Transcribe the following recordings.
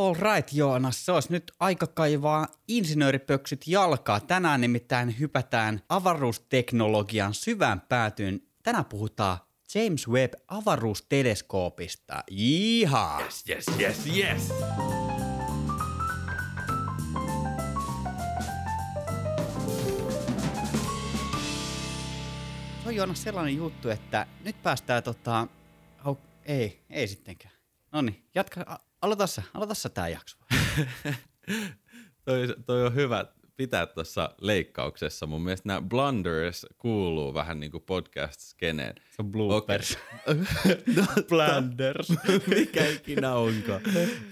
All right, Joonas, se olisi nyt aika kaivaa insinööripöksyt jalkaa. Tänään nimittäin hypätään avaruusteknologian syvään päätyyn. Tänään puhutaan James Webb avaruusteleskoopista. Jihaa! Yes, yes, yes, yes. Se on Joonas sellainen juttu, että nyt päästään tota... Oh, ei, ei sittenkään. No niin, jatka, aloita sä, aloita sä tää jakso. toi, toi on hyvä pitää tuossa leikkauksessa. Mun mielestä nämä blunders kuuluu vähän niin kuin podcast-skeneen. Se on bloopers. no, Blunders. Mikä ikinä onkaan.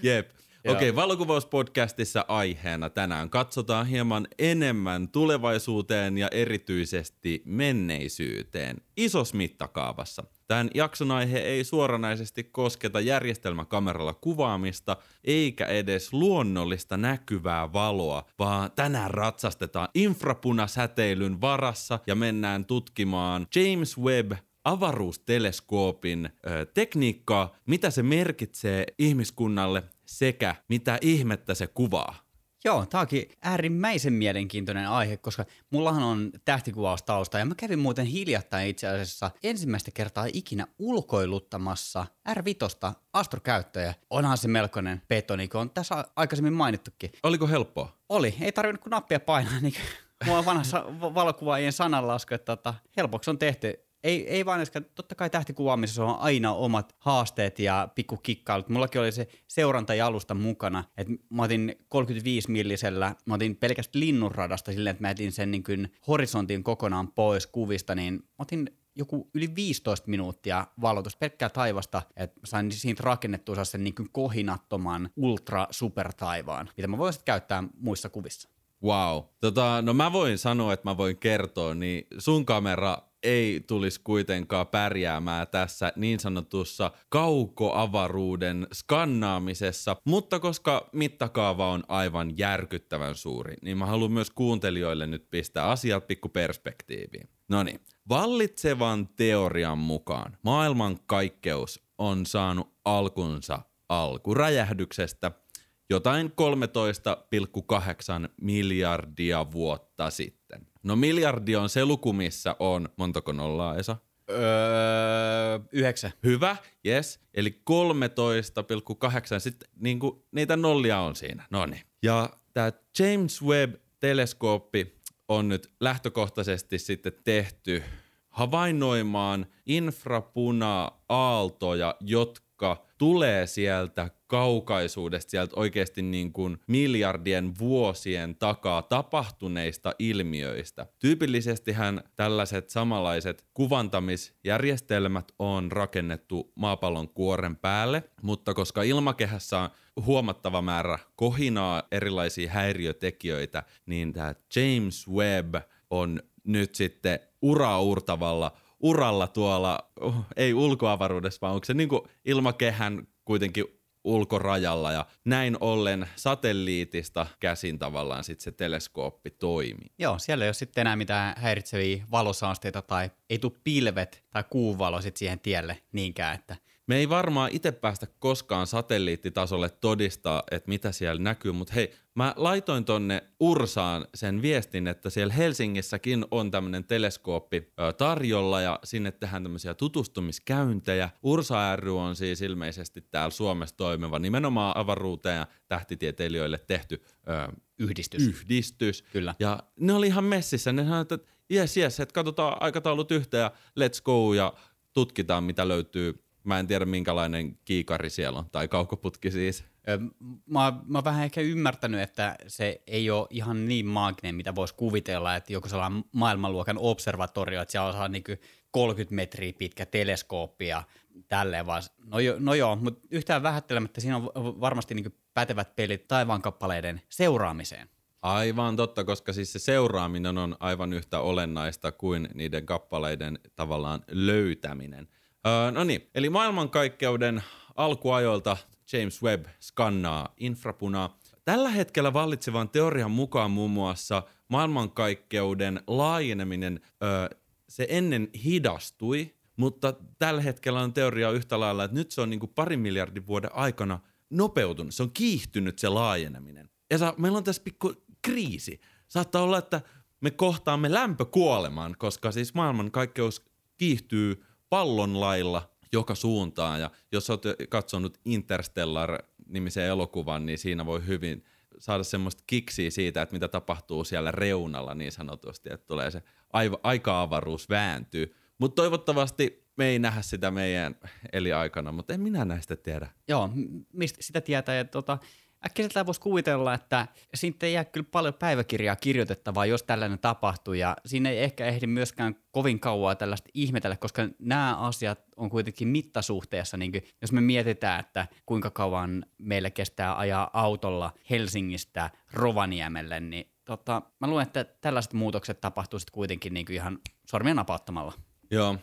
Jep. Okei, valokuvauspodcastissa aiheena tänään katsotaan hieman enemmän tulevaisuuteen ja erityisesti menneisyyteen isossa mittakaavassa. Tämän jakson aihe ei suoranaisesti kosketa järjestelmäkameralla kuvaamista eikä edes luonnollista näkyvää valoa, vaan tänään ratsastetaan infrapunasäteilyn varassa ja mennään tutkimaan James Webb avaruusteleskoopin ö, tekniikkaa, mitä se merkitsee ihmiskunnalle sekä mitä ihmettä se kuvaa. Joo, tää onkin äärimmäisen mielenkiintoinen aihe, koska mullahan on tähtikuvaustausta ja mä kävin muuten hiljattain itse asiassa ensimmäistä kertaa ikinä ulkoiluttamassa R5 astrokäyttöjä. Onhan se melkoinen peto, niin kuin on tässä aikaisemmin mainittukin. Oliko helppoa? Oli, ei tarvinnut kuin nappia painaa, niin mulla on vanhassa va- valokuvaajien sananlasku, että tota, helpoksi on tehty. Ei, ei vaan äsken, totta kai tähtikuvaamisessa on aina omat haasteet ja pikkukikkailut. Mullakin oli se seurantajalusta mukana, että mä otin 35 millisellä, mä otin pelkästään linnunradasta silleen, että mä etin sen niin kuin horisontin kokonaan pois kuvista, niin mä otin joku yli 15 minuuttia valotus pelkkää taivasta, että sain siitä rakennettua sen niin kuin kohinattoman ultra supertaivaan, mitä mä voin sitten käyttää muissa kuvissa. Wow. Tota, no mä voin sanoa, että mä voin kertoa, niin sun kamera ei tulisi kuitenkaan pärjäämään tässä niin sanotussa kaukoavaruuden skannaamisessa, mutta koska mittakaava on aivan järkyttävän suuri, niin mä haluan myös kuuntelijoille nyt pistää asiat pikku perspektiiviin. No niin, vallitsevan teorian mukaan maailmankaikkeus on saanut alkunsa alkuräjähdyksestä jotain 13,8 miljardia vuotta sitten. No miljardi on se luku, missä on, montako nollaa Esa? Öö, yhdeksän. Hyvä, yes. Eli 13,8, sitten niinku, niitä nollia on siinä. No niin. Ja tämä James Webb-teleskooppi on nyt lähtökohtaisesti sitten tehty havainnoimaan infrapuna-aaltoja, jotka tulee sieltä kaukaisuudesta, sieltä oikeasti niin kuin miljardien vuosien takaa tapahtuneista ilmiöistä. Tyypillisestihän tällaiset samanlaiset kuvantamisjärjestelmät on rakennettu maapallon kuoren päälle, mutta koska ilmakehässä on huomattava määrä kohinaa erilaisia häiriötekijöitä, niin tämä James Webb on nyt sitten uraurtavalla uralla tuolla, uh, ei ulkoavaruudessa, vaan onko se niin kuin ilmakehän kuitenkin ulkorajalla ja näin ollen satelliitista käsin tavallaan sitten se teleskooppi toimii. Joo, siellä ei ole sitten enää mitään häiritseviä valosaasteita tai ei tule pilvet tai kuuvalo sitten siihen tielle niinkään, että Me ei varmaan itse päästä koskaan satelliittitasolle todistaa, että mitä siellä näkyy, mutta hei, mä laitoin tonne Ursaan sen viestin, että siellä Helsingissäkin on tämmöinen teleskooppi tarjolla ja sinne tehdään tämmöisiä tutustumiskäyntejä. Ursa ry on siis ilmeisesti täällä Suomessa toimiva nimenomaan avaruuteen ja tähtitieteilijöille tehty ö, yhdistys. yhdistys. Kyllä. Ja ne oli ihan messissä. Ne sanoivat, että jes, jes, että katsotaan aikataulut yhteen ja let's go ja tutkitaan, mitä löytyy. Mä en tiedä, minkälainen kiikari siellä on, tai kaukoputki siis. Mä, mä oon vähän ehkä ymmärtänyt, että se ei ole ihan niin maaginen, mitä voisi kuvitella, että joku sellainen maailmanluokan observatorio, että siellä on niin 30 metriä pitkä teleskooppi ja tälleen vaan. No, jo, no joo, mutta yhtään vähättelemättä siinä on varmasti niin pätevät pelit taivaankappaleiden seuraamiseen. Aivan totta, koska siis se seuraaminen on aivan yhtä olennaista kuin niiden kappaleiden tavallaan löytäminen. Öö, no niin, eli maailmankaikkeuden alkuajoilta James Webb skannaa infrapunaa. Tällä hetkellä vallitsevan teorian mukaan muun muassa maailmankaikkeuden laajeneminen, öö, se ennen hidastui, mutta tällä hetkellä on teoria yhtä lailla, että nyt se on niin kuin parin miljardin vuoden aikana nopeutunut, se on kiihtynyt se laajeneminen. Ja sa, meillä on tässä pikku kriisi. Saattaa olla, että me kohtaamme lämpökuoleman, koska siis maailman kaikkeus kiihtyy pallon lailla joka suuntaan. Ja jos olet katsonut Interstellar-nimisen elokuvan, niin siinä voi hyvin saada semmoista kiksiä siitä, että mitä tapahtuu siellä reunalla niin sanotusti, että tulee se aika-avaruus vääntyy. Mutta toivottavasti me ei nähdä sitä meidän eliaikana, mutta en minä näistä tiedä. Joo, mistä sitä tietää. Ja tota, äkkiseltään voisi kuvitella, että siitä ei jää kyllä paljon päiväkirjaa kirjoitettavaa, jos tällainen tapahtuu, ja siinä ei ehkä ehdi myöskään kovin kauaa tällaista ihmetellä, koska nämä asiat on kuitenkin mittasuhteessa, niin kuin, jos me mietitään, että kuinka kauan meillä kestää ajaa autolla Helsingistä Rovaniemelle, niin tota, mä luulen, että tällaiset muutokset tapahtuisivat kuitenkin niin kuin ihan sormien napauttamalla. Joo.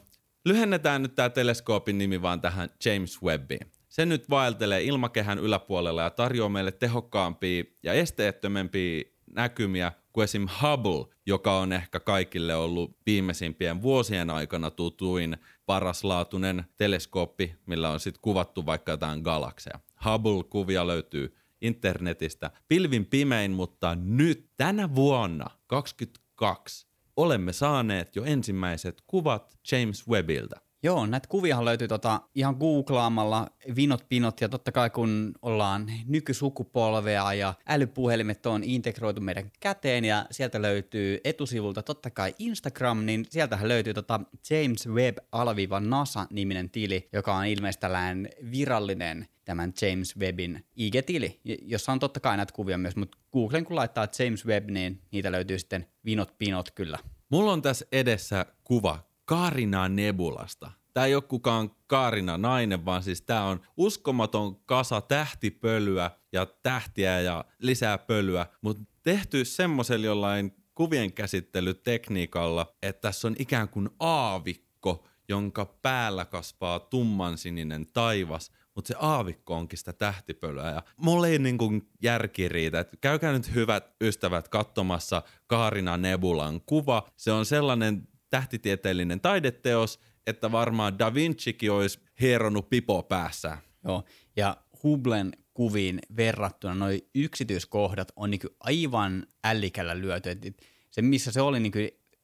Lyhennetään nyt tämä teleskoopin nimi vaan tähän James Webbiin. Se nyt vaeltelee ilmakehän yläpuolella ja tarjoaa meille tehokkaampia ja esteettömämpiä näkymiä kuin esim. Hubble, joka on ehkä kaikille ollut viimeisimpien vuosien aikana tutuin paraslaatuinen teleskooppi, millä on sitten kuvattu vaikka jotain galakseja. Hubble-kuvia löytyy internetistä pilvin pimein, mutta nyt tänä vuonna 2022 olemme saaneet jo ensimmäiset kuvat James Webbiltä. Joo, näitä kuvia löytyy tota, ihan googlaamalla vinot pinot ja totta kai kun ollaan nykysukupolvea ja älypuhelimet on integroitu meidän käteen ja sieltä löytyy etusivulta totta kai Instagram, niin sieltähän löytyy tota James Webb-NASA-niminen tili, joka on tällainen virallinen tämän James Webbin IG-tili, jossa on totta kai näitä kuvia myös, mutta Googlen kun laittaa James Webb, niin niitä löytyy sitten vinot pinot kyllä. Mulla on tässä edessä kuva Karina Nebulasta. Tämä ei ole kukaan Karina nainen, vaan siis tämä on uskomaton kasa tähtipölyä ja tähtiä ja lisää pölyä, mutta tehty semmoisella jollain kuvien käsittelytekniikalla, että tässä on ikään kuin aavikko, jonka päällä kasvaa tummansininen taivas, mutta se aavikko onkin sitä tähtipölyä. Ja mulle ei niin kuin järki riitä. Et käykää nyt hyvät ystävät katsomassa Kaarina Nebulan kuva. Se on sellainen tähtitieteellinen taideteos, että varmaan Da Vincikin olisi hieronut pipo päässä. Joo, ja Hublen kuviin verrattuna noin yksityiskohdat on niin aivan ällikällä lyöty. se, missä se oli niin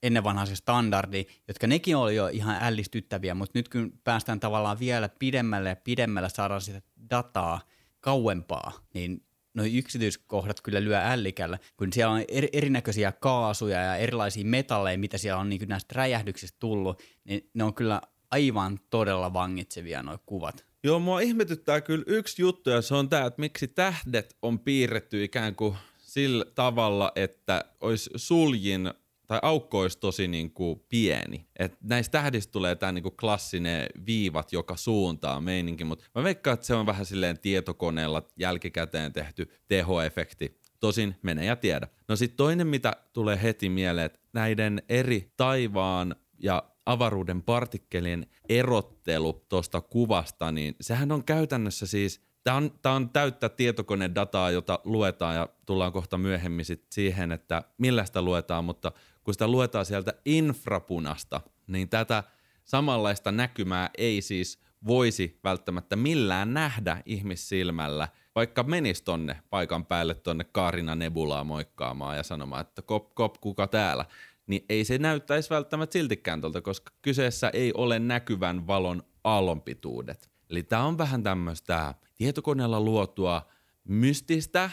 ennen vanhaa se standardi, jotka nekin oli jo ihan ällistyttäviä, mutta nyt kun päästään tavallaan vielä pidemmälle ja pidemmälle saadaan sitä dataa kauempaa, niin noin yksityiskohdat kyllä lyö ällikällä, kun siellä on eri, erinäköisiä kaasuja ja erilaisia metalleja, mitä siellä on niin näistä räjähdyksistä tullut, niin ne on kyllä aivan todella vangitsevia nuo kuvat. Joo, mua ihmetyttää kyllä yksi juttu, ja se on tämä, että miksi tähdet on piirretty ikään kuin sillä tavalla, että olisi suljin tai aukko olisi tosi niin kuin pieni. Et näistä tähdistä tulee tämä niin kuin klassinen viivat joka suuntaan meininki, mutta mä veikkaan, että se on vähän silleen tietokoneella jälkikäteen tehty tehoefekti. Tosin mene ja tiedä. No sitten toinen, mitä tulee heti mieleen, että näiden eri taivaan ja avaruuden partikkelien erottelu tuosta kuvasta, niin sehän on käytännössä siis – Tämä on, tämä on täyttä tietokonedataa, jota luetaan ja tullaan kohta myöhemmin sit siihen, että millä sitä luetaan, mutta kun sitä luetaan sieltä infrapunasta, niin tätä samanlaista näkymää ei siis voisi välttämättä millään nähdä ihmissilmällä, vaikka menisi tonne paikan päälle tonne Kaarina Nebulaa moikkaamaan ja sanomaan, että kop, kop, kuka täällä, niin ei se näyttäisi välttämättä siltikään tuolta, koska kyseessä ei ole näkyvän valon aallonpituudet. Eli tämä on vähän tämmöistä tietokoneella luotua mystistä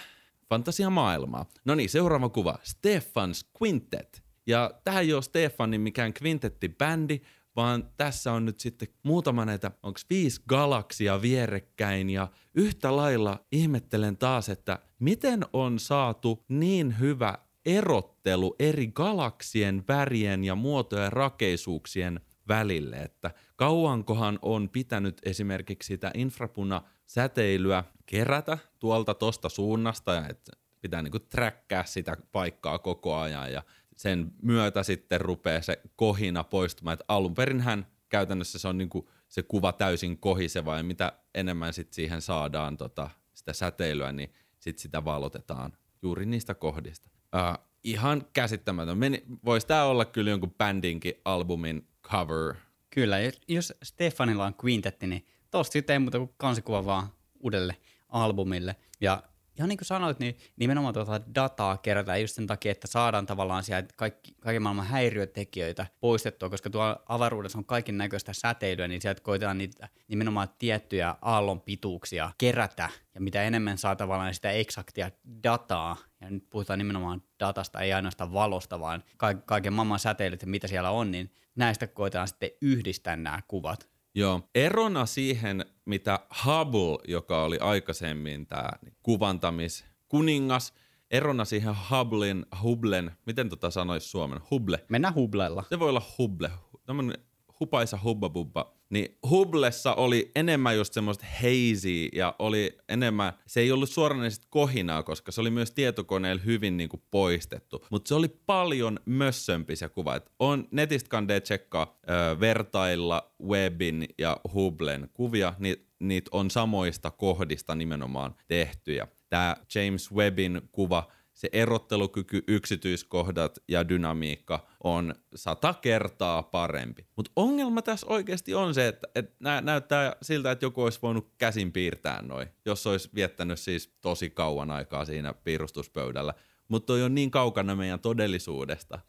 fantasiamaailmaa. No niin, seuraava kuva. Stefans Quintet. Ja tähän ei ole Stefanin mikään kvintettibändi, vaan tässä on nyt sitten muutama näitä, onko viisi galaksia vierekkäin ja yhtä lailla ihmettelen taas, että miten on saatu niin hyvä erottelu eri galaksien värien ja muotojen rakeisuuksien välille, että kauankohan on pitänyt esimerkiksi sitä infrapuna säteilyä kerätä tuolta tosta suunnasta että pitää niinku träkkää sitä paikkaa koko ajan ja sen myötä sitten rupeaa se kohina poistumaan. Että alun hän käytännössä se on niinku se kuva täysin kohiseva ja mitä enemmän sit siihen saadaan tota, sitä säteilyä, niin sit sitä valotetaan juuri niistä kohdista. Uh, ihan käsittämätön. Voisi tämä olla kyllä jonkun bändinkin albumin cover. Kyllä, jos Stefanilla on quintetti, niin tosta sitten ei muuta kuin kansikuva vaan uudelle albumille. Ja ihan niin kuin sanoit, niin nimenomaan tuota dataa kerätään just sen takia, että saadaan tavallaan sieltä kaikki, kaiken maailman häiriötekijöitä poistettua, koska tuolla avaruudessa on kaiken näköistä säteilyä, niin sieltä koitetaan niitä nimenomaan tiettyjä aallon pituuksia kerätä, ja mitä enemmän saa tavallaan sitä eksaktia dataa, ja nyt puhutaan nimenomaan datasta, ei ainoastaan valosta, vaan kaiken maailman säteilyt ja mitä siellä on, niin näistä koitetaan sitten yhdistää nämä kuvat. Joo, erona siihen, mitä Hubble, joka oli aikaisemmin tämä kuvantamiskuningas, erona siihen Hubblen, Hubblen, miten tota sanoisi Suomen, Hubble. Mennään Hubblella. Se voi olla Hubble, tämmöinen hupaisa hubbabubba niin Hublessa oli enemmän just semmoista hazy ja oli enemmän, se ei ollut suoranaisesti kohinaa, koska se oli myös tietokoneella hyvin niin kuin poistettu, mutta se oli paljon mössömpi se kuva. Et on netistä kandee tsekkaa ö, vertailla Webin ja Hublen kuvia, niin niitä on samoista kohdista nimenomaan tehtyjä. Tämä James Webbin kuva – se erottelukyky, yksityiskohdat ja dynamiikka on sata kertaa parempi. Mutta ongelma tässä oikeasti on se, että, että nä- näyttää siltä, että joku olisi voinut käsin piirtää noin, jos olisi viettänyt siis tosi kauan aikaa siinä piirustuspöydällä. Mutta toi on niin kaukana meidän todellisuudesta,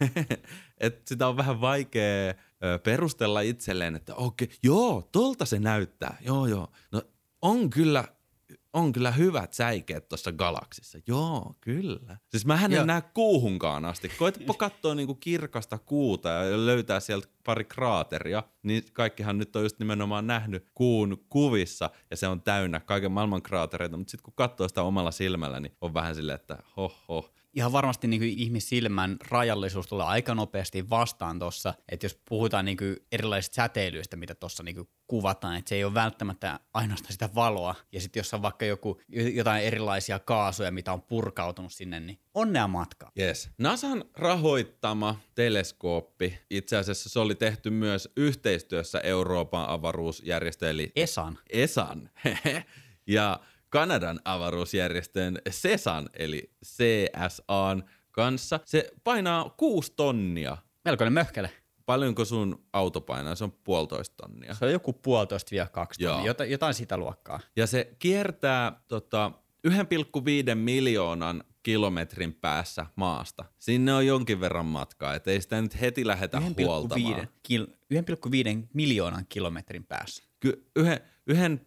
että sitä on vähän vaikea perustella itselleen, että okei, joo, tolta se näyttää, joo joo. No on kyllä on kyllä hyvät säikeet tuossa galaksissa. Joo, kyllä. Siis mä en näe kuuhunkaan asti. Koetapa katsoa niinku kirkasta kuuta ja löytää sieltä pari kraateria, niin kaikkihan nyt on just nimenomaan nähnyt kuun kuvissa ja se on täynnä kaiken maailman kraatereita, mutta sitten kun katsoo sitä omalla silmällä, niin on vähän silleen, että hoho, ihan varmasti niin ihmissilmän rajallisuus tulee aika nopeasti vastaan tuossa, että jos puhutaan niin erilaisista säteilyistä, mitä tuossa niin kuvataan, että se ei ole välttämättä ainoastaan sitä valoa, ja sitten jos on vaikka joku, jotain erilaisia kaasuja, mitä on purkautunut sinne, niin onnea matkaa. Yes. NASAn rahoittama teleskooppi, itse asiassa se oli tehty myös yhteistyössä Euroopan avaruusjärjestö, eli ESAN. ESAN. ja Kanadan avaruusjärjestön SESAN eli CSAn kanssa. Se painaa kuusi tonnia. Melkoinen möhkele. Paljonko sun auto painaa? Se on puolitoista tonnia. Se on joku puolitoista vielä kaksi tonnia, Jota, jotain sitä luokkaa. Ja se kiertää tota, 1,5 miljoonan kilometrin päässä maasta. Sinne on jonkin verran matkaa, että ei sitä nyt heti lähetä 1, huoltamaan. 1,5 kil- miljoonan kilometrin päässä. Ky- yhden, 1,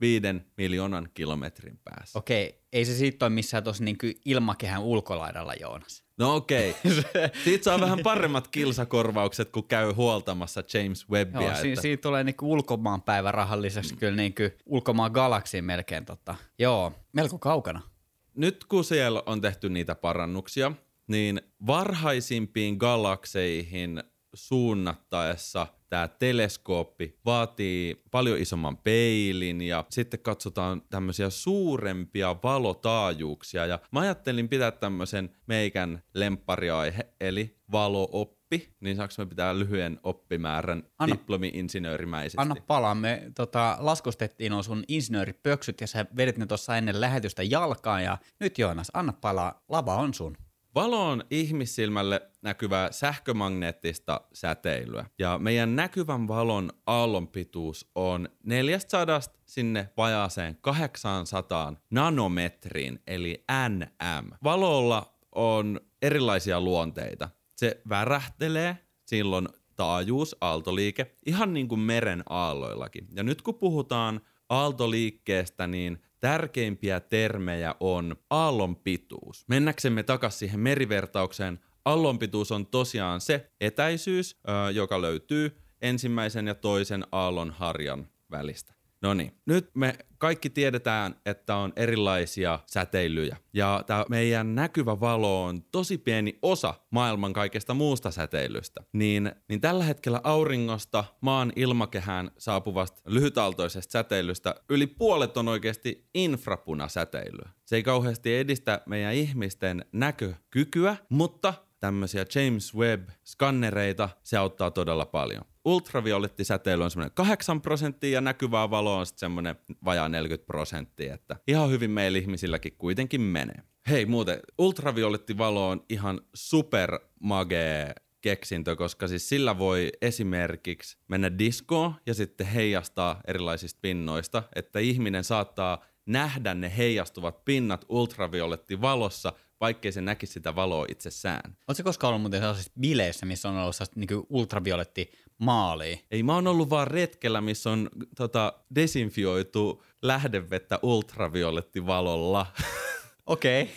viiden miljoonan kilometrin päässä. Okei, ei se siitä ole missään tuossa niin ilmakehän ulkolaidalla, Joonas. No okei. Okay. Siitä saa vähän paremmat kilsakorvaukset, kun käy huoltamassa James Webbia. Joo, että... siitä tulee niin ulkomaan päivä lisäksi kyllä niin ulkomaan galaksiin melkein. Tota. Joo, melko kaukana. Nyt kun siellä on tehty niitä parannuksia, niin varhaisimpiin galakseihin suunnattaessa – tämä teleskooppi vaatii paljon isomman peilin ja sitten katsotaan tämmöisiä suurempia valotaajuuksia. Ja mä ajattelin pitää tämmöisen meikän lemppariaihe, eli valooppi, niin saanko me pitää lyhyen oppimäärän anna, diplomi-insinöörimäisesti? Anna palaa, me tota, laskustettiin on sun insinööripöksyt ja sä vedit ne tuossa ennen lähetystä jalkaan ja nyt Joonas, anna palaa, lava on sun. Valo on ihmissilmälle näkyvää sähkömagneettista säteilyä. Ja meidän näkyvän valon aallonpituus on 400 sinne vajaaseen 800 nanometriin, eli NM. Valolla on erilaisia luonteita. Se värähtelee, silloin taajuus, aaltoliike, ihan niin kuin meren aalloillakin. Ja nyt kun puhutaan aaltoliikkeestä, niin tärkeimpiä termejä on aallon pituus. Mennäksemme takaisin siihen merivertaukseen, aallon pituus on tosiaan se etäisyys, joka löytyy ensimmäisen ja toisen aallon harjan välistä. No niin, nyt me kaikki tiedetään, että on erilaisia säteilyjä. Ja tämä meidän näkyvä valo on tosi pieni osa maailman kaikesta muusta säteilystä. Niin, niin tällä hetkellä auringosta maan ilmakehään saapuvasta lyhytaltoisesta säteilystä yli puolet on oikeasti infrapunasäteilyä. Se ei kauheasti edistä meidän ihmisten näkökykyä, mutta tämmöisiä James Webb-skannereita, se auttaa todella paljon. Ultraviolettisäteily on semmoinen 8 prosenttia ja näkyvää valoa on sitten semmoinen vajaa 40 prosenttia, että ihan hyvin meillä ihmisilläkin kuitenkin menee. Hei muuten, ultraviolettivalo on ihan super magee keksintö, koska siis sillä voi esimerkiksi mennä diskoon ja sitten heijastaa erilaisista pinnoista, että ihminen saattaa nähdä ne heijastuvat pinnat ultraviolettivalossa, vaikkei se näkisi sitä valoa itsessään. Oletko koskaan ollut muuten sellaisissa bileissä, missä on ollut sellaista niin ultravioletti maalia? Ei, mä oon ollut vaan retkellä, missä on tota, desinfioitu lähdevettä ultraviolettivalolla. Okei. Okay.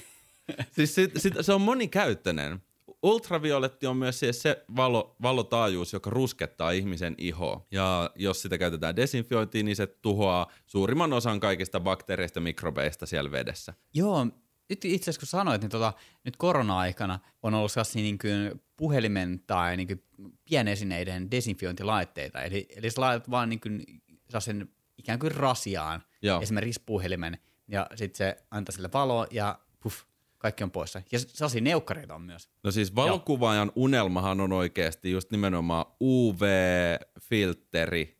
siis sit, sit, se on monikäyttöinen. Ultravioletti on myös siis se valo, valotaajuus, joka ruskettaa ihmisen ihoa. Ja jos sitä käytetään desinfiointiin, niin se tuhoaa suurimman osan kaikista bakteereista ja mikrobeista siellä vedessä. Joo, nyt itse asiassa kun sanoit, niin tota, nyt korona-aikana on ollut sellaisia niin kuin puhelimen tai niin kuin pienesineiden desinfiointilaitteita. Eli, eli sä laitat vaan niin kuin sen ikään kuin rasiaan, Joo. esimerkiksi puhelimen, ja sitten se antaa sille valoa ja puff, kaikki on poissa. Ja sellaisia neukkareita on myös. No siis valokuvaajan unelmahan on oikeasti just nimenomaan UV-filteri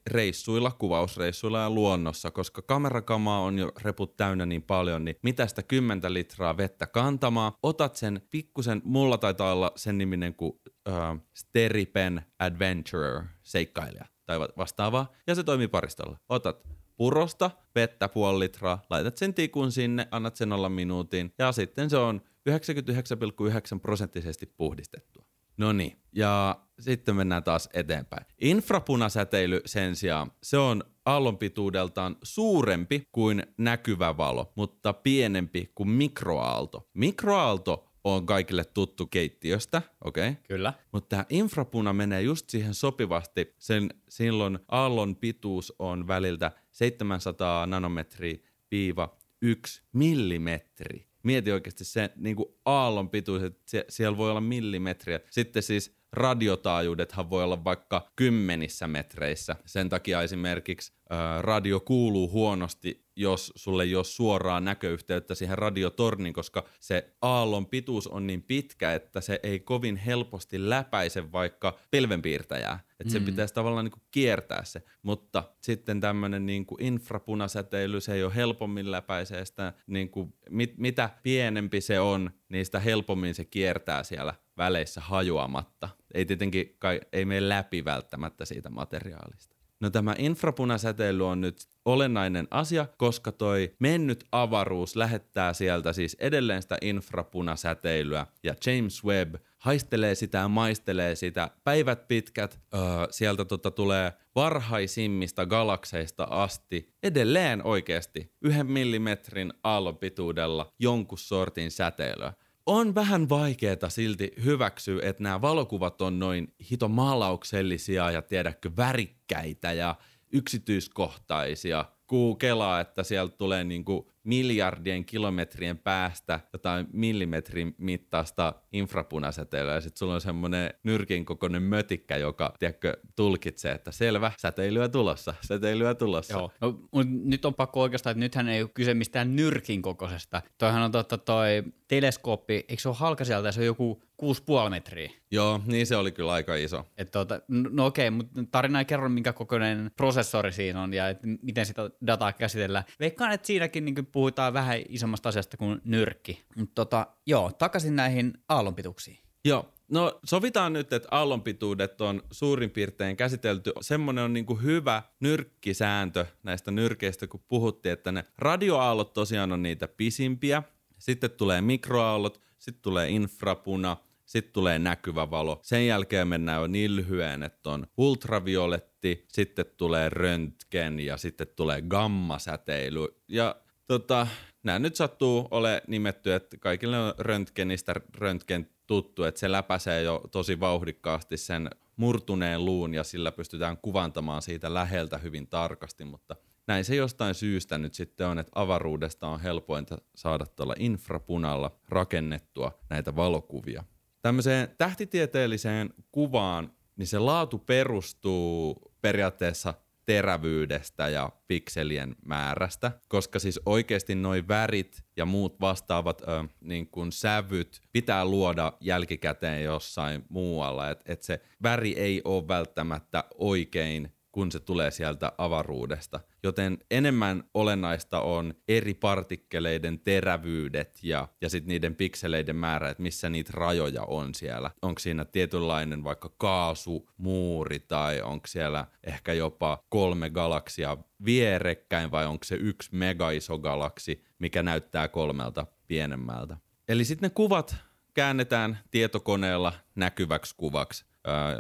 reissuilla, kuvausreissuilla ja luonnossa, koska kamerakamaa on jo reput täynnä niin paljon, niin mitä sitä 10 litraa vettä kantamaan, otat sen pikkusen, mulla taitaa olla sen niminen kuin uh, Steripen Adventurer, seikkailija tai vastaavaa, ja se toimii paristolla. Otat purosta vettä puoli litraa, laitat sen tikun sinne, annat sen olla minuutin ja sitten se on 99,9 prosenttisesti puhdistettua. No niin, ja sitten mennään taas eteenpäin. Infrapunasäteily sen sijaan, se on aallonpituudeltaan suurempi kuin näkyvä valo, mutta pienempi kuin mikroaalto. Mikroaalto on kaikille tuttu keittiöstä, okei? Okay? Kyllä. Mutta tämä infrapuna menee just siihen sopivasti. Sen, silloin aallon pituus on väliltä 700 nanometriä viiva 1 millimetri. Mieti oikeasti se niin kuin aallon pituus, että sie, siellä voi olla millimetriä. Sitten siis radiotaajuudethan voi olla vaikka kymmenissä metreissä. Sen takia esimerkiksi ää, radio kuuluu huonosti, jos sulle ei ole suoraa näköyhteyttä siihen radiotorniin, koska se aallon pituus on niin pitkä, että se ei kovin helposti läpäise vaikka pilvenpiirtäjää. Että mm. se pitäisi tavallaan niin kuin kiertää se. Mutta sitten tämmöinen niin kuin infrapunasäteily, se ei ole helpommin läpäisee sitä, niin kuin, mit, mitä pienempi se on, niin sitä helpommin se kiertää siellä väleissä hajoamatta. Ei tietenkin kai, ei mene läpi välttämättä siitä materiaalista. No tämä infrapunasäteily on nyt olennainen asia, koska toi mennyt avaruus lähettää sieltä siis edelleen sitä infrapunasäteilyä ja James Webb haistelee sitä ja maistelee sitä päivät pitkät. Öö, sieltä tota tulee varhaisimmista galakseista asti edelleen oikeasti yhden millimetrin aallonpituudella jonkun sortin säteilyä on vähän vaikeeta silti hyväksyä, että nämä valokuvat on noin hito maalauksellisia ja tiedäkö värikkäitä ja yksityiskohtaisia. Kuu kelaa, että sieltä tulee niinku miljardien kilometrien päästä jotain millimetrin mittaista infrapunasäteilyä ja sitten sulla on semmoinen nyrkin kokoinen mötikkä, joka tiedätkö, tulkitsee, että selvä, säteilyä tulossa, säteilyä tulossa. Joo. No, nyt on pakko oikeastaan, että nythän ei ole kyse mistään nyrkin kokoisesta. Toihan on totta toi teleskooppi, eikö se ole halka sieltä, se on joku 6,5 metriä. Joo, niin se oli kyllä aika iso. Et tota, no okei, mutta tarina ei kerro, minkä kokoinen prosessori siinä on ja et miten sitä dataa käsitellään. Veikkaan, että siinäkin niin puhutaan vähän isommasta asiasta kuin nyrkki. Mutta tota, joo, takaisin näihin aallonpituuksiin. Joo, No sovitaan nyt, että aallonpituudet on suurin piirtein käsitelty. Semmoinen on niinku hyvä nyrkkisääntö näistä nyrkeistä, kun puhuttiin, että ne radioaallot tosiaan on niitä pisimpiä. Sitten tulee mikroaallot, sitten tulee infrapuna, sitten tulee näkyvä valo. Sen jälkeen mennään jo niin lyhyen, että on ultravioletti, sitten tulee röntgen ja sitten tulee gammasäteily. Ja tota, nämä nyt sattuu ole nimetty, että kaikille on röntgenistä röntgen tuttu, että se läpäisee jo tosi vauhdikkaasti sen murtuneen luun ja sillä pystytään kuvantamaan siitä läheltä hyvin tarkasti, mutta näin se jostain syystä nyt sitten on, että avaruudesta on helpointa saada tuolla infrapunalla rakennettua näitä valokuvia. Tämmöiseen tähtitieteelliseen kuvaan, niin se laatu perustuu periaatteessa terävyydestä ja pikselien määrästä, koska siis oikeasti noi värit ja muut vastaavat ö, niin kuin sävyt pitää luoda jälkikäteen jossain muualla, että et se väri ei ole välttämättä oikein kun se tulee sieltä avaruudesta. Joten enemmän olennaista on eri partikkeleiden terävyydet ja, ja sitten niiden pikseleiden määrä, että missä niitä rajoja on siellä. Onko siinä tietynlainen vaikka kaasumuuri tai onko siellä ehkä jopa kolme galaksia vierekkäin vai onko se yksi mega iso galaksi, mikä näyttää kolmelta pienemmältä. Eli sitten ne kuvat käännetään tietokoneella näkyväksi kuvaksi.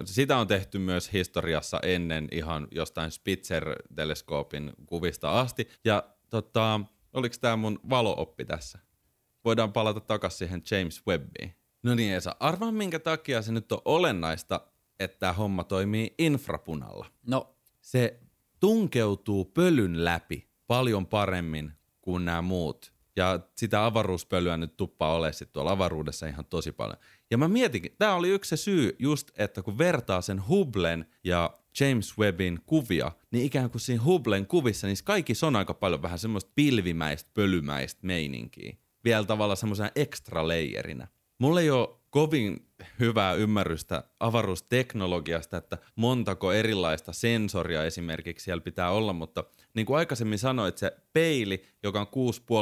Sitä on tehty myös historiassa ennen ihan jostain Spitzer-teleskoopin kuvista asti. Ja tota, oliko tämä mun valooppi tässä? Voidaan palata takaisin siihen James Webbiin. No niin Esa, arvaa minkä takia se nyt on olennaista, että tämä homma toimii infrapunalla. No. Se tunkeutuu pölyn läpi paljon paremmin kuin nämä muut ja sitä avaruuspölyä nyt tuppaa ole sitten tuolla avaruudessa ihan tosi paljon. Ja mä mietinkin, tämä oli yksi se syy just, että kun vertaa sen Hubblen ja James Webbin kuvia, niin ikään kuin siinä Hubblen kuvissa, niin kaikki on aika paljon vähän semmoista pilvimäistä, pölymäistä meininkiä. Vielä tavallaan semmoisena extra layerinä. Mulla ei ole kovin hyvää ymmärrystä avaruusteknologiasta, että montako erilaista sensoria esimerkiksi siellä pitää olla, mutta niin kuin aikaisemmin sanoit, se peili, joka on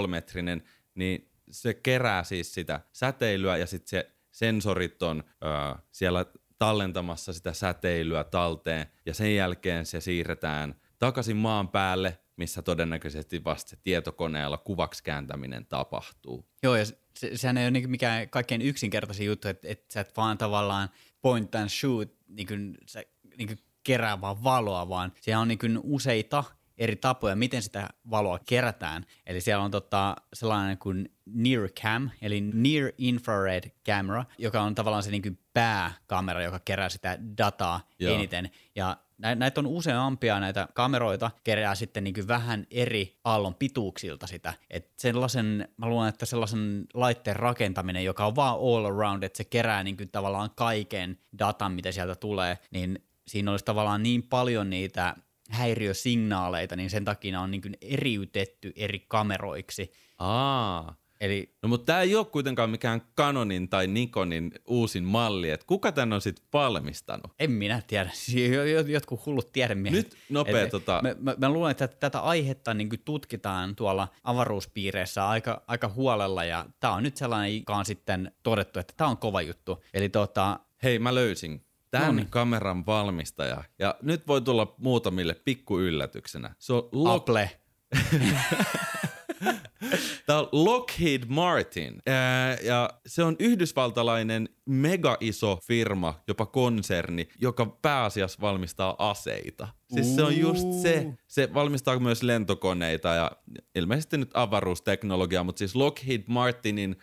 6,5 metrinen, niin se kerää siis sitä säteilyä ja sitten se sensorit on ö, siellä tallentamassa sitä säteilyä talteen ja sen jälkeen se siirretään takaisin maan päälle, missä todennäköisesti vasta se tietokoneella kuvaksi kääntäminen tapahtuu. Joo, ja se, sehän ei ole niin mikään kaikkein yksinkertaisin juttu, että, että sä et vaan tavallaan point and shoot niin kuin, sä, niin kuin kerää vaan valoa, vaan siellä on niin kuin useita eri tapoja, miten sitä valoa kerätään. Eli siellä on tota, sellainen kuin Near Cam, eli Near Infrared Camera, joka on tavallaan se niin kuin pääkamera, joka kerää sitä dataa Joo. eniten. Ja näitä on useampia näitä kameroita, kerää sitten niin vähän eri aallon pituuksilta sitä. Et sellaisen, mä luulen, että sellaisen laitteen rakentaminen, joka on vaan all around, että se kerää niin tavallaan kaiken datan, mitä sieltä tulee, niin siinä olisi tavallaan niin paljon niitä häiriösignaaleita, niin sen takia on niin eriytetty eri kameroiksi. Aa. Eli, no mutta tämä ei ole kuitenkaan mikään Canonin tai Nikonin uusin malli, että kuka tämän on sitten valmistanut? En minä tiedä, jotkut hullut tiedemiehet. Nyt nopea Et, tota... Mä, mä, mä luulen, että tätä aihetta niin tutkitaan tuolla avaruuspiireissä aika, aika huolella ja tämä on nyt sellainen, joka on sitten todettu, että tämä on kova juttu. Eli tota... Hei, mä löysin tämän no niin. kameran valmistaja. Ja nyt voi tulla muutamille pikku yllätyksenä. Se on Apple. Tämä on Lockheed Martin. Ää, ja se on yhdysvaltalainen mega iso firma, jopa konserni, joka pääasiassa valmistaa aseita. Siis se on just se. Se valmistaa myös lentokoneita ja ilmeisesti nyt avaruusteknologiaa, mutta siis Lockheed Martinin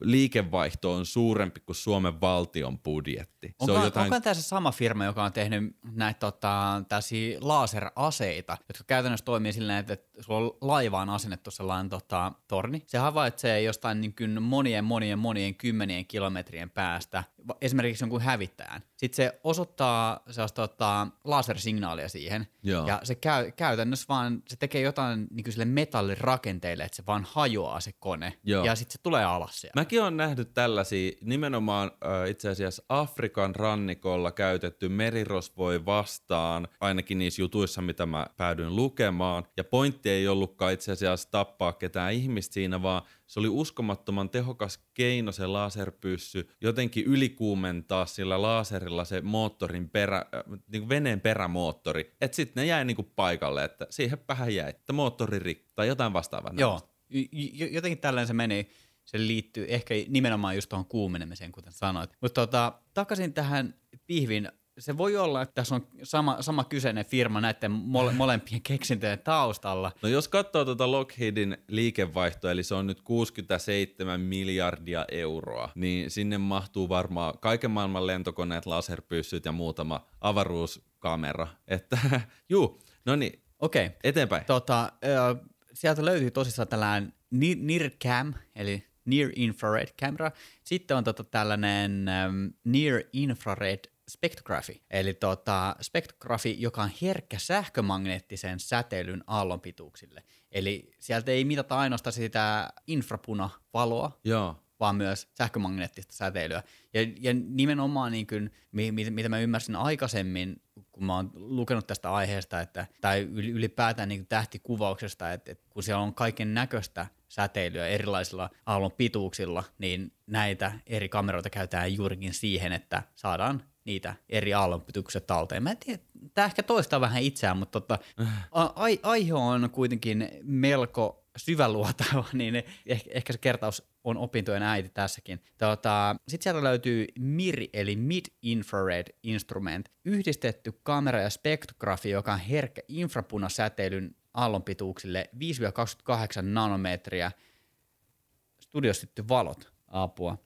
liikevaihto on suurempi kuin Suomen valtion budjetti. Onko, se on jotain... onko tämä se sama firma, joka on tehnyt näitä tota, laseraseita, jotka käytännössä toimii silleen, että, että sulla on laivaan asennettu sellainen tota, torni. Se havaitsee jostain niin kuin monien, monien, monien kymmenien kilometrien päästä esimerkiksi jonkun hävittäjän. Sitten se osoittaa sellaista tota, lasersignaalia siihen, Joo. ja se käy, käytännössä vaan, se tekee jotain niin kuin sille metallirakenteelle, että se vaan hajoaa se kone, Joo. ja sitten se tulee alas siellä. Mäkin olen nähnyt tällaisia, nimenomaan äh, itse asiassa Afrikan rannikolla käytetty merirosvoi vastaan, ainakin niissä jutuissa, mitä mä päädyin lukemaan, ja pointti ei ollutkaan itse asiassa tappaa ketään ihmistä siinä, vaan se oli uskomattoman tehokas keino se laserpyssy jotenkin ylikuumentaa sillä laserilla se moottorin perä, äh, niin kuin veneen perämoottori. Että sitten ne jäi niin kuin paikalle, että siihen vähän jäi, että moottori rikki tai jotain vastaavaa. Joo, y- jotenkin tällainen se meni. Se liittyy ehkä nimenomaan just tuohon kuumenemiseen, kuten sanoit. Mutta tota, takaisin tähän pihvin se voi olla, että tässä on sama, sama kyseinen firma näiden mole, molempien keksintöjen taustalla. No jos katsoo tuota Lockheedin liikevaihtoa, eli se on nyt 67 miljardia euroa, niin sinne mahtuu varmaan kaiken maailman lentokoneet, laserpyssyt ja muutama avaruuskamera. Että juu, no niin, Okei. Okay. eteenpäin. Tota, sieltä löytyy tosissaan tällainen NIRCam, eli Near Infrared Camera. Sitten on tota tällainen um, Near Infrared spektrography, eli tota, spektrografi, joka on herkkä sähkömagneettisen säteilyn aallonpituuksille. Eli sieltä ei mitata ainoastaan sitä infrapunavaloa, Joo. vaan myös sähkömagneettista säteilyä. Ja, ja nimenomaan, niin kuin, mitä mä ymmärsin aikaisemmin, kun mä oon lukenut tästä aiheesta, että, tai ylipäätään niin tähtikuvauksesta, että, että kun siellä on kaiken näköistä säteilyä erilaisilla aallon pituuksilla, niin näitä eri kameroita käytetään juurikin siihen, että saadaan niitä eri aallonpituukset talteen. Mä en tiedä, tämä ehkä toistaa vähän itseään, mutta tota, a- aihe on kuitenkin melko syväluotava, niin ehkä, ehkä se kertaus on opintojen äiti tässäkin. Tota, Sitten sieltä löytyy MIRI, eli Mid-Infrared Instrument, yhdistetty kamera ja spektrografi, joka on herkkä infrapunasäteilyn aallonpituuksille 5-28 nanometriä. Studiossa valot, apua.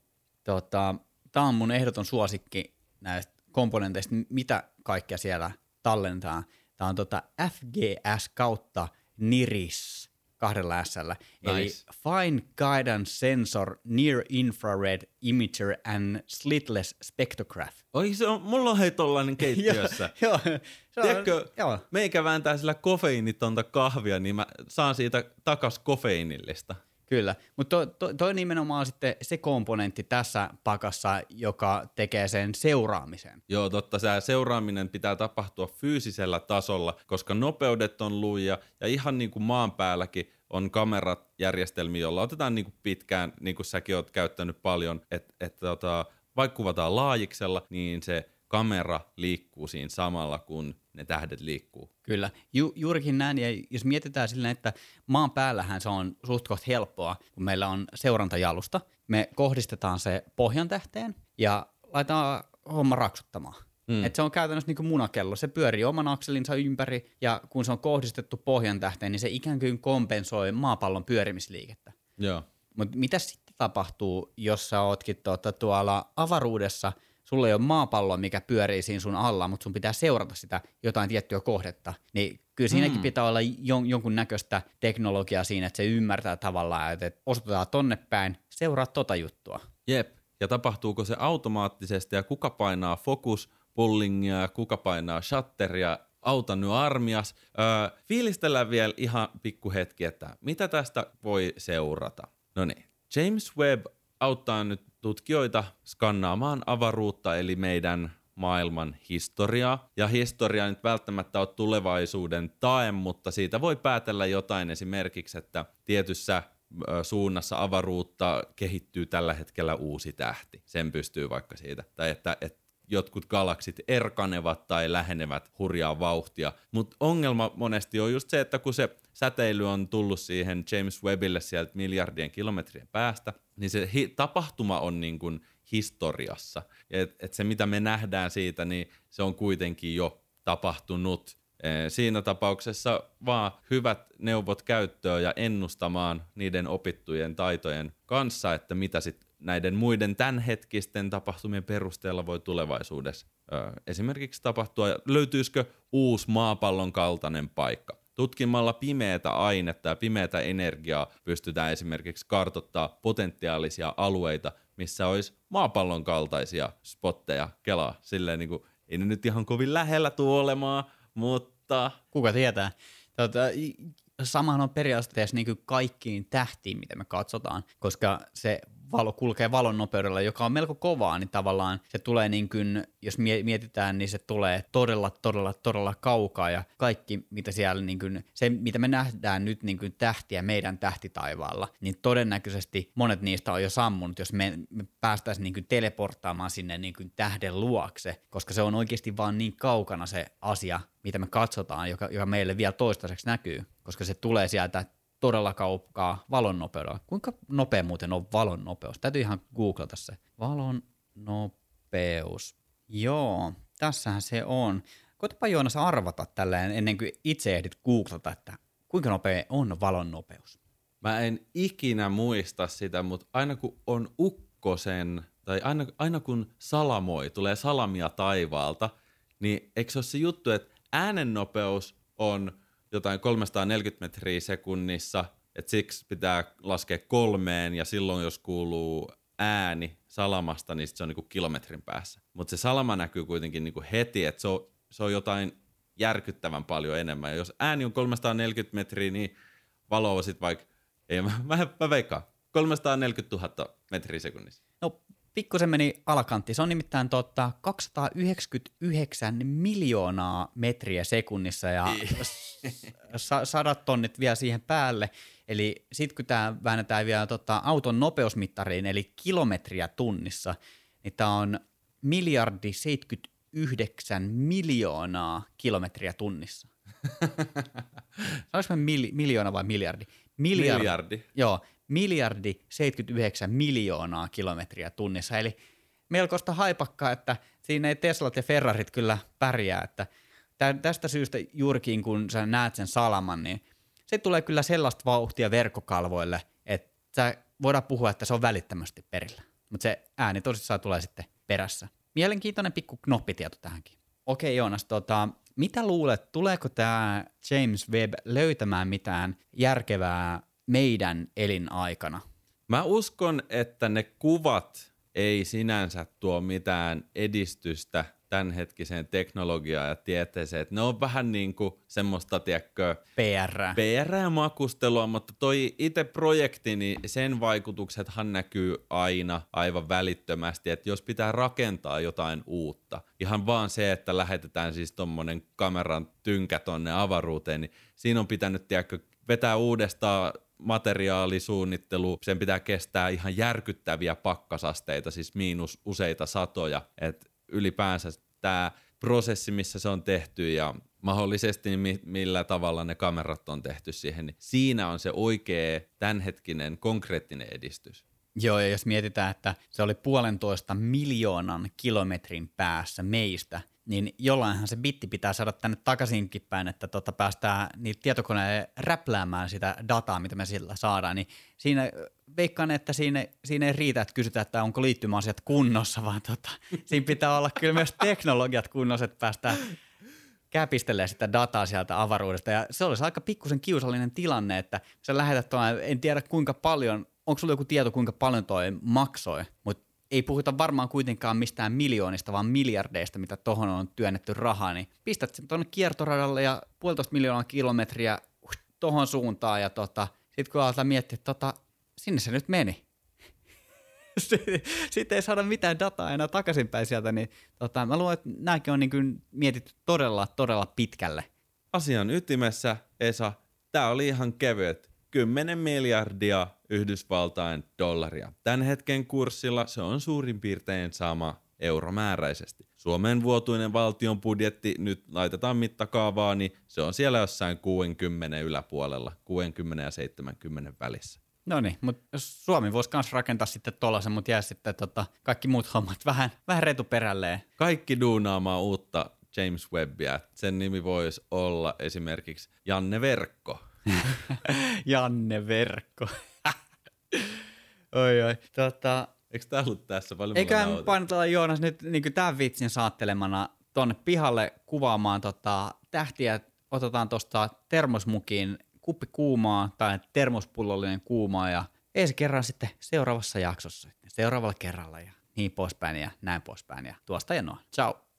Tota, Tämä on mun ehdoton suosikki näistä komponenteista, mitä kaikkea siellä tallentaa. Tämä on tota FGS kautta NIRIS kahdella s nice. Eli Fine Guidance Sensor Near Infrared Imager and Slitless Spectrograph. Oi, se on, mulla on hei tollainen keittiössä. joo, joo. Tiedätkö, joo. meikä vääntää sillä kofeiinitonta kahvia, niin mä saan siitä takas kofeiinillista. Kyllä, mutta to, to, toi nimenomaan sitten se komponentti tässä pakassa, joka tekee sen seuraamisen. Joo, totta. Se seuraaminen pitää tapahtua fyysisellä tasolla, koska nopeudet on luja ja ihan niin kuin maan päälläkin on kamerat järjestelmiä, joilla otetaan niin kuin pitkään, niin kuin säkin oot käyttänyt paljon, että et, tota, vaikka kuvataan laajiksella, niin se kamera liikkuu siinä samalla, kun ne tähdet liikkuu. Kyllä, Ju, juurikin näin. Ja jos mietitään silleen, että maan päällähän se on suht koht helppoa, kun meillä on seurantajalusta. Me kohdistetaan se pohjan tähteen ja laitetaan homma raksuttamaan. Mm. Et se on käytännössä niin kuin munakello. Se pyörii oman akselinsa ympäri ja kun se on kohdistettu pohjan tähteen, niin se ikään kuin kompensoi maapallon pyörimisliikettä. Joo. Mutta mitä sitten tapahtuu, jos sä ootkin tuota, tuolla avaruudessa – sulla ei ole maapalloa, mikä pyörii siinä sun alla, mutta sun pitää seurata sitä jotain tiettyä kohdetta, niin kyllä siinäkin mm. pitää olla jon, jonkun näköistä teknologiaa siinä, että se ymmärtää tavallaan, että osoitetaan tonne päin, seuraa tota juttua. Jep, ja tapahtuuko se automaattisesti ja kuka painaa fokus pullingia ja kuka painaa shutteria, auta nyt armias. Öö, fiilistellään vielä ihan pikku hetki, että mitä tästä voi seurata. No niin, James Webb auttaa nyt tutkijoita skannaamaan avaruutta eli meidän maailman historiaa. Ja historia nyt välttämättä ole tulevaisuuden tae, mutta siitä voi päätellä jotain esimerkiksi, että tietyssä suunnassa avaruutta kehittyy tällä hetkellä uusi tähti. Sen pystyy vaikka siitä. Tai että, että jotkut galaksit erkanevat tai lähenevät hurjaa vauhtia. Mutta ongelma monesti on just se, että kun se säteily on tullut siihen James Webbille sieltä miljardien kilometrien päästä, niin se hi- tapahtuma on niin kuin historiassa. Et, et se, mitä me nähdään siitä, niin se on kuitenkin jo tapahtunut. E, siinä tapauksessa vaan hyvät neuvot käyttöön ja ennustamaan niiden opittujen taitojen kanssa, että mitä sitten näiden muiden tämänhetkisten tapahtumien perusteella voi tulevaisuudessa ö, esimerkiksi tapahtua. Löytyisikö uusi maapallon kaltainen paikka? Tutkimalla pimeätä ainetta ja pimeätä energiaa pystytään esimerkiksi kartottaa potentiaalisia alueita, missä olisi maapallon kaltaisia spotteja kelaa. Silleen niin kuin, ei ne nyt ihan kovin lähellä tuo olemaan, mutta... Kuka tietää. Tota, samahan on periaatteessa niin kaikkiin tähtiin, mitä me katsotaan, koska se valo kulkee valon nopeudella, joka on melko kovaa, niin tavallaan se tulee niin kuin, jos mietitään, niin se tulee todella, todella, todella kaukaa ja kaikki, mitä siellä niin kuin, se, mitä me nähdään nyt niin kuin tähtiä meidän tähtitaivaalla, niin todennäköisesti monet niistä on jo sammunut, jos me, me päästäisiin niin kuin teleporttaamaan sinne niin kuin tähden luokse, koska se on oikeasti vaan niin kaukana se asia, mitä me katsotaan, joka, joka meille vielä toistaiseksi näkyy, koska se tulee sieltä todella kaukaa valon nopeudella. Kuinka nopea muuten on valon nopeus? Täytyy ihan googlata se. Valon nopeus. Joo, tässähän se on. Koitapa Joonas arvata tälleen ennen kuin itse ehdit googlata, että kuinka nopea on valon nopeus. Mä en ikinä muista sitä, mutta aina kun on ukkosen, tai aina, aina kun salamoi, tulee salamia taivaalta, niin eikö se ole se juttu, että äänennopeus on jotain 340 metriä sekunnissa, että siksi pitää laskea kolmeen ja silloin jos kuuluu ääni salamasta, niin se on niinku kilometrin päässä. Mutta se salama näkyy kuitenkin niinku heti, että se on, se on jotain järkyttävän paljon enemmän. Ja jos ääni on 340 metriä, niin valo on sitten vaikka, ei mä, mä, mä veikkaan, 340 000 metriä sekunnissa? No pikkusen meni alakantti. Se on nimittäin tota 299 miljoonaa metriä sekunnissa ja sa- sadat tonnit vielä siihen päälle. Eli sitten kun tämä väännetään vielä tota auton nopeusmittariin, eli kilometriä tunnissa, niin tämä on miljardi 79 miljoonaa kilometriä tunnissa. Sanoinko mil- miljoona vai miljardi? Miljardi. miljardi. Joo, miljardi 79 miljoonaa kilometriä tunnissa. Eli melkoista haipakkaa, että siinä ei Teslat ja Ferrarit kyllä pärjää. Että tästä syystä juurikin kun sä näet sen salaman, niin se tulee kyllä sellaista vauhtia verkkokalvoille, että voidaan puhua, että se on välittömästi perillä. Mutta se ääni tosissaan tulee sitten perässä. Mielenkiintoinen pikku knoppitieto tähänkin. Okei Joonas, tota, mitä luulet, tuleeko tämä James Webb löytämään mitään järkevää meidän elinaikana? Mä uskon, että ne kuvat ei sinänsä tuo mitään edistystä tämänhetkiseen teknologiaan ja tieteeseen. Että ne on vähän niin kuin semmoista, tiedätkö, PR. PR ja makustelua, mutta toi itse projekti, niin sen vaikutuksethan näkyy aina aivan välittömästi, että jos pitää rakentaa jotain uutta, ihan vaan se, että lähetetään siis tommonen kameran tynkä tonne avaruuteen, niin siinä on pitänyt, tiedätkö, vetää uudestaan materiaalisuunnittelu, sen pitää kestää ihan järkyttäviä pakkasasteita, siis miinus useita satoja, että ylipäänsä tämä prosessi, missä se on tehty ja mahdollisesti niin millä tavalla ne kamerat on tehty siihen, niin siinä on se oikea tämänhetkinen konkreettinen edistys. Joo, ja jos mietitään, että se oli puolentoista miljoonan kilometrin päässä meistä, niin jollainhan se bitti pitää saada tänne takaisinkin päin, että tota päästään niitä tietokoneille räpläämään sitä dataa, mitä me sillä saadaan, niin siinä veikkaan, että siinä, siinä ei riitä, että kysytään, että onko liittymäasiat kunnossa, vaan tota, siinä pitää olla kyllä myös teknologiat kunnossa, että päästään käpistelee sitä dataa sieltä avaruudesta. Ja se olisi aika pikkusen kiusallinen tilanne, että sä lähetät tuolla, en tiedä kuinka paljon, onko sulla joku tieto, kuinka paljon toi maksoi, mutta ei puhuta varmaan kuitenkaan mistään miljoonista, vaan miljardeista, mitä tuohon on työnnetty rahaa, niin pistät sen tuonne kiertoradalle ja puolitoista miljoonaa kilometriä tuohon suuntaan ja tota, sitten kun aletaan miettiä, että tota, sinne se nyt meni. Sitten ei saada mitään dataa enää takaisinpäin sieltä, niin tota, mä luulen, että nämäkin on niin mietitty todella, todella pitkälle. Asian ytimessä, Esa, tämä oli ihan kevyet. 10 miljardia Yhdysvaltain dollaria. Tämän hetken kurssilla se on suurin piirtein sama euromääräisesti. Suomen vuotuinen valtion budjetti, nyt laitetaan mittakaavaa, niin se on siellä jossain 60 yläpuolella, 60 ja 70 välissä. No niin, mutta Suomi voisi myös rakentaa sitten tuollaisen, mutta jää sitten tota, kaikki muut hommat vähän, vähän retuperälleen. Kaikki duunaamaan uutta James Webbia. Sen nimi voisi olla esimerkiksi Janne Verkko. Janne Verkko. oi oi. Tota, Eikö tämä ollut tässä paljon? Eiköhän painotella Joonas nyt niin tämän vitsin saattelemana tonne pihalle kuvaamaan tota, tähtiä. Otetaan tuosta termosmukin kuppi kuumaa tai termospullollinen kuumaa ja ensi kerran sitten seuraavassa jaksossa, seuraavalla kerralla ja niin poispäin ja näin poispäin ja tuosta ja noin. Ciao.